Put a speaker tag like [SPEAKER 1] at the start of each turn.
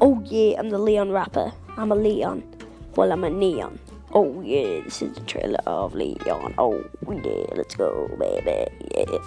[SPEAKER 1] Oh yeah, I'm the Leon rapper. I'm a Leon. Well, I'm a neon. Oh yeah, this is the trailer of Leon. Oh yeah, let's go, baby. Yeah.